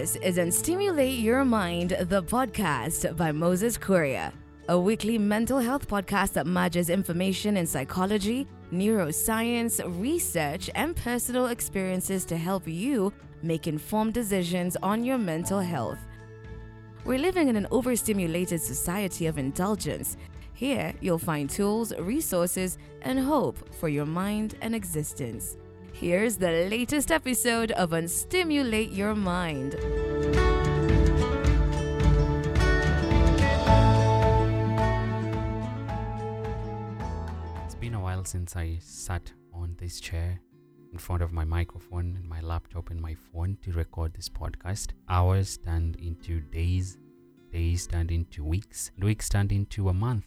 This is Unstimulate Your Mind, the podcast by Moses Kuria, a weekly mental health podcast that merges information in psychology, neuroscience, research, and personal experiences to help you make informed decisions on your mental health. We're living in an overstimulated society of indulgence. Here, you'll find tools, resources, and hope for your mind and existence. Here's the latest episode of Unstimulate Your Mind. It's been a while since I sat on this chair in front of my microphone and my laptop and my phone to record this podcast. Hours turned into days, days turned into weeks, and weeks turned into a month.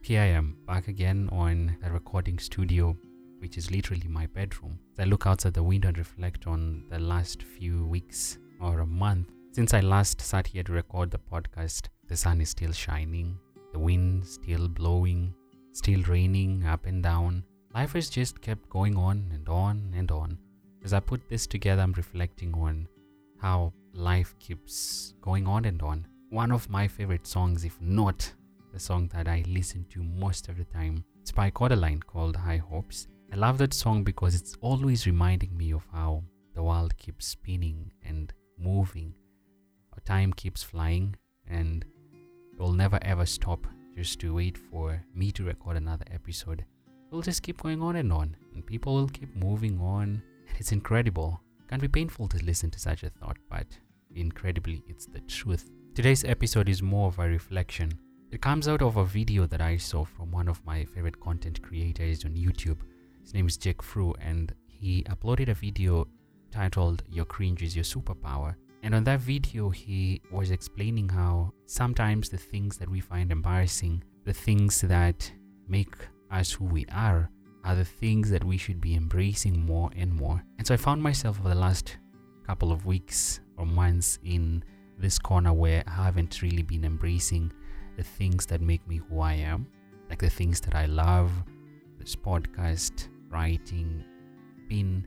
Here I am, back again on the recording studio which is literally my bedroom. I look outside the window and reflect on the last few weeks or a month since I last sat here to record the podcast, the sun is still shining, the wind still blowing, still raining up and down. Life has just kept going on and on and on. As I put this together, I'm reflecting on how life keeps going on and on. One of my favorite songs, if not the song that I listen to most of the time, it's by Kodaline called High Hopes. I love that song because it's always reminding me of how the world keeps spinning and moving. Our time keeps flying and it will never ever stop just to wait for me to record another episode. We'll just keep going on and on and people will keep moving on. It's incredible. It can be painful to listen to such a thought, but incredibly, it's the truth. Today's episode is more of a reflection. It comes out of a video that I saw from one of my favorite content creators on YouTube his name is Jake Frew, and he uploaded a video titled Your Cringe is Your Superpower. And on that video, he was explaining how sometimes the things that we find embarrassing, the things that make us who we are, are the things that we should be embracing more and more. And so I found myself over the last couple of weeks or months in this corner where I haven't really been embracing the things that make me who I am, like the things that I love, this podcast, writing, been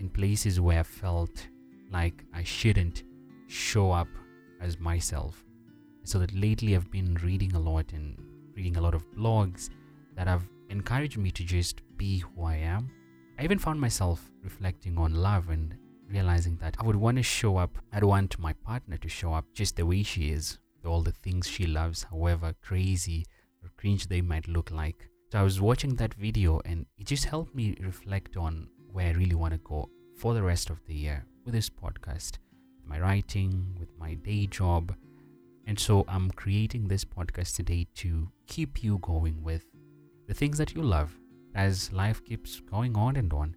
in places where I felt like I shouldn't show up as myself. So that lately I've been reading a lot and reading a lot of blogs that have encouraged me to just be who I am. I even found myself reflecting on love and realizing that I would want to show up. I'd want my partner to show up just the way she is, all the things she loves, however crazy or cringe they might look like. So I was watching that video and it just helped me reflect on where I really want to go for the rest of the year with this podcast, with my writing, with my day job. And so I'm creating this podcast today to keep you going with the things that you love. As life keeps going on and on,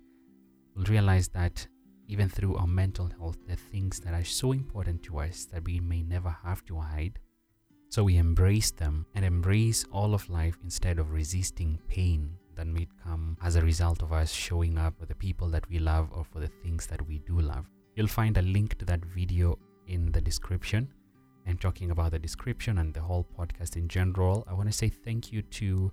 we'll realize that even through our mental health, are things that are so important to us that we may never have to hide so we embrace them and embrace all of life instead of resisting pain that may come as a result of us showing up for the people that we love or for the things that we do love. You'll find a link to that video in the description. And talking about the description and the whole podcast in general, I want to say thank you to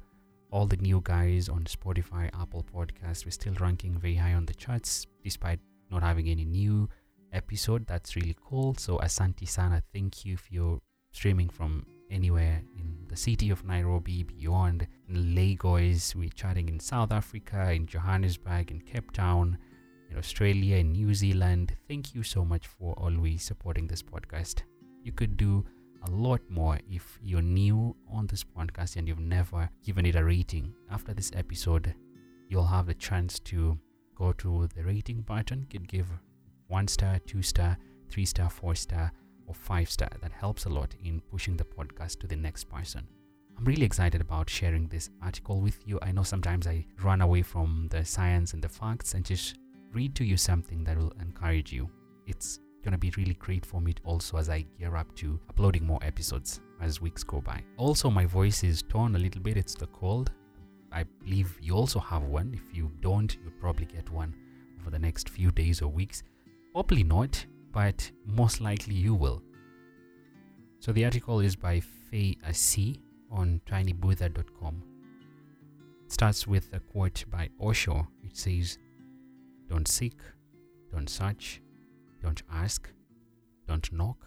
all the new guys on Spotify, Apple Podcasts. We're still ranking very high on the charts despite not having any new episode. That's really cool. So Asante Sana, thank you for your streaming from anywhere in the city of Nairobi, beyond in Lagos. We're chatting in South Africa, in Johannesburg, in Cape Town, in Australia, in New Zealand. Thank you so much for always supporting this podcast. You could do a lot more if you're new on this podcast and you've never given it a rating. After this episode, you'll have the chance to go to the rating button. You could give one star, two star, three star, four star or five star. That helps a lot in pushing the podcast to the next person. I'm really excited about sharing this article with you. I know sometimes I run away from the science and the facts and just read to you something that will encourage you. It's going to be really great for me also as I gear up to uploading more episodes as weeks go by. Also, my voice is torn a little bit. It's the cold. I believe you also have one. If you don't, you'll probably get one over the next few days or weeks. Hopefully not but most likely you will. So the article is by Faye Asi on tinybuddha.com. It starts with a quote by Osho, which says, Don't seek, don't search, don't ask, Don't knock.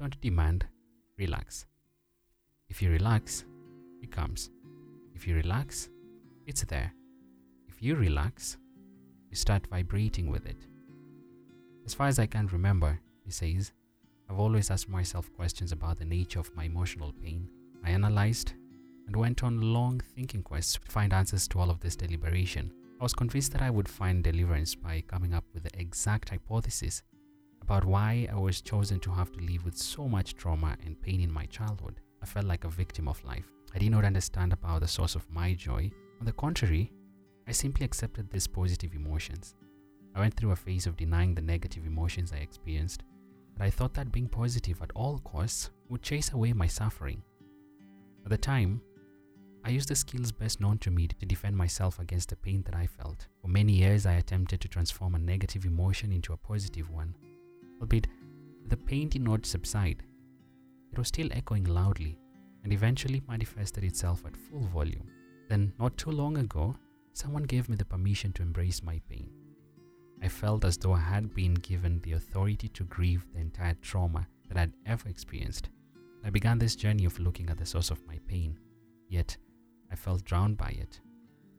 Don't demand. Relax. If you relax, it comes. If you relax, it's there. If you relax, you start vibrating with it. As far as I can remember, he says, I've always asked myself questions about the nature of my emotional pain. I analyzed and went on long thinking quests to find answers to all of this deliberation. I was convinced that I would find deliverance by coming up with the exact hypothesis about why I was chosen to have to live with so much trauma and pain in my childhood. I felt like a victim of life. I did not understand about the source of my joy. On the contrary, I simply accepted these positive emotions. I went through a phase of denying the negative emotions I experienced, but I thought that being positive at all costs would chase away my suffering. At the time, I used the skills best known to me to defend myself against the pain that I felt. For many years, I attempted to transform a negative emotion into a positive one, albeit the pain did not subside. It was still echoing loudly and eventually manifested itself at full volume. Then, not too long ago, someone gave me the permission to embrace my pain. I felt as though I had been given the authority to grieve the entire trauma that I'd ever experienced. I began this journey of looking at the source of my pain, yet I felt drowned by it.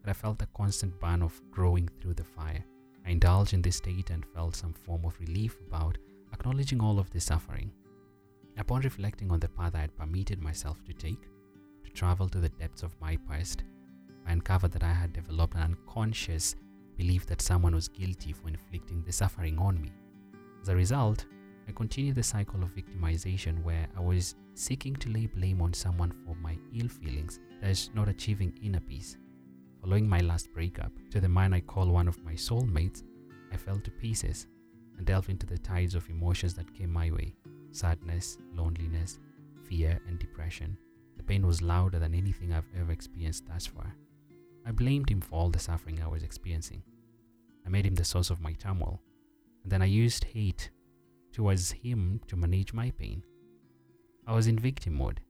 But I felt a constant burn of growing through the fire. I indulged in this state and felt some form of relief about acknowledging all of this suffering. Upon reflecting on the path I had permitted myself to take, to travel to the depths of my past, I uncovered that I had developed an unconscious belief that someone was guilty for inflicting the suffering on me. As a result, I continued the cycle of victimization where I was seeking to lay blame on someone for my ill feelings that is not achieving inner peace. Following my last breakup, to the man I call one of my soulmates, I fell to pieces and delved into the tides of emotions that came my way sadness, loneliness, fear, and depression. The pain was louder than anything I've ever experienced thus far. I blamed him for all the suffering I was experiencing. I made him the source of my turmoil, and then I used hate towards him to manage my pain. I was in victim mode,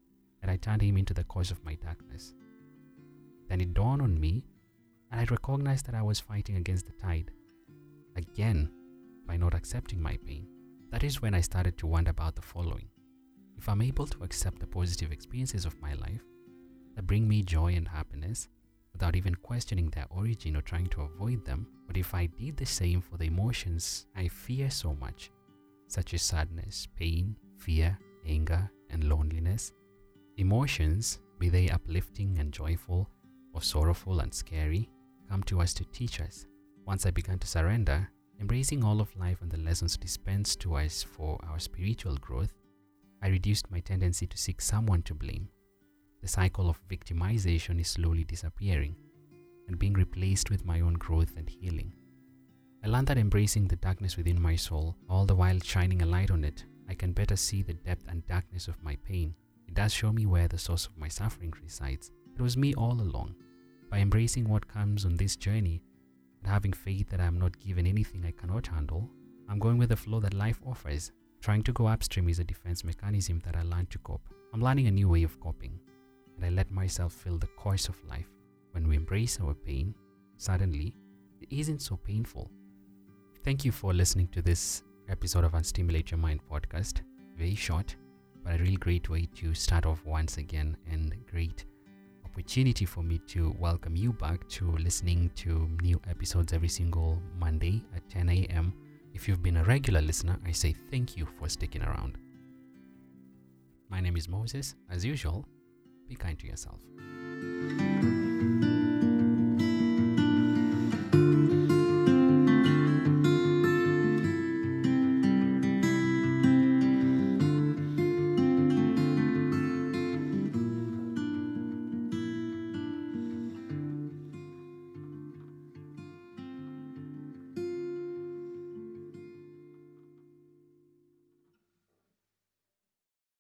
and I turned him into the cause of my darkness. Then it dawned on me, and I recognized that I was fighting against the tide. Again, by not accepting my pain. That is when I started to wonder about the following. If I'm able to accept the positive experiences of my life that bring me joy and happiness without even questioning their origin or trying to avoid them, but if I did the same for the emotions I fear so much, such as sadness, pain, fear, anger, and loneliness, emotions, be they uplifting and joyful or sorrowful and scary, come to us to teach us. Once I began to surrender, Embracing all of life and the lessons dispensed to us for our spiritual growth, I reduced my tendency to seek someone to blame. The cycle of victimization is slowly disappearing and being replaced with my own growth and healing. I learned that embracing the darkness within my soul, all the while shining a light on it, I can better see the depth and darkness of my pain. It does show me where the source of my suffering resides. It was me all along. By embracing what comes on this journey, and having faith that I am not given anything I cannot handle, I'm going with the flow that life offers. Trying to go upstream is a defense mechanism that I learned to cope. I'm learning a new way of coping, and I let myself feel the course of life. When we embrace our pain, suddenly, it isn't so painful. Thank you for listening to this episode of Unstimulate Your Mind podcast. Very short, but a really great way to start off once again and great opportunity for me to welcome you back to listening to new episodes every single Monday at 10 a.m. If you've been a regular listener, I say thank you for sticking around. My name is Moses. As usual, be kind to yourself.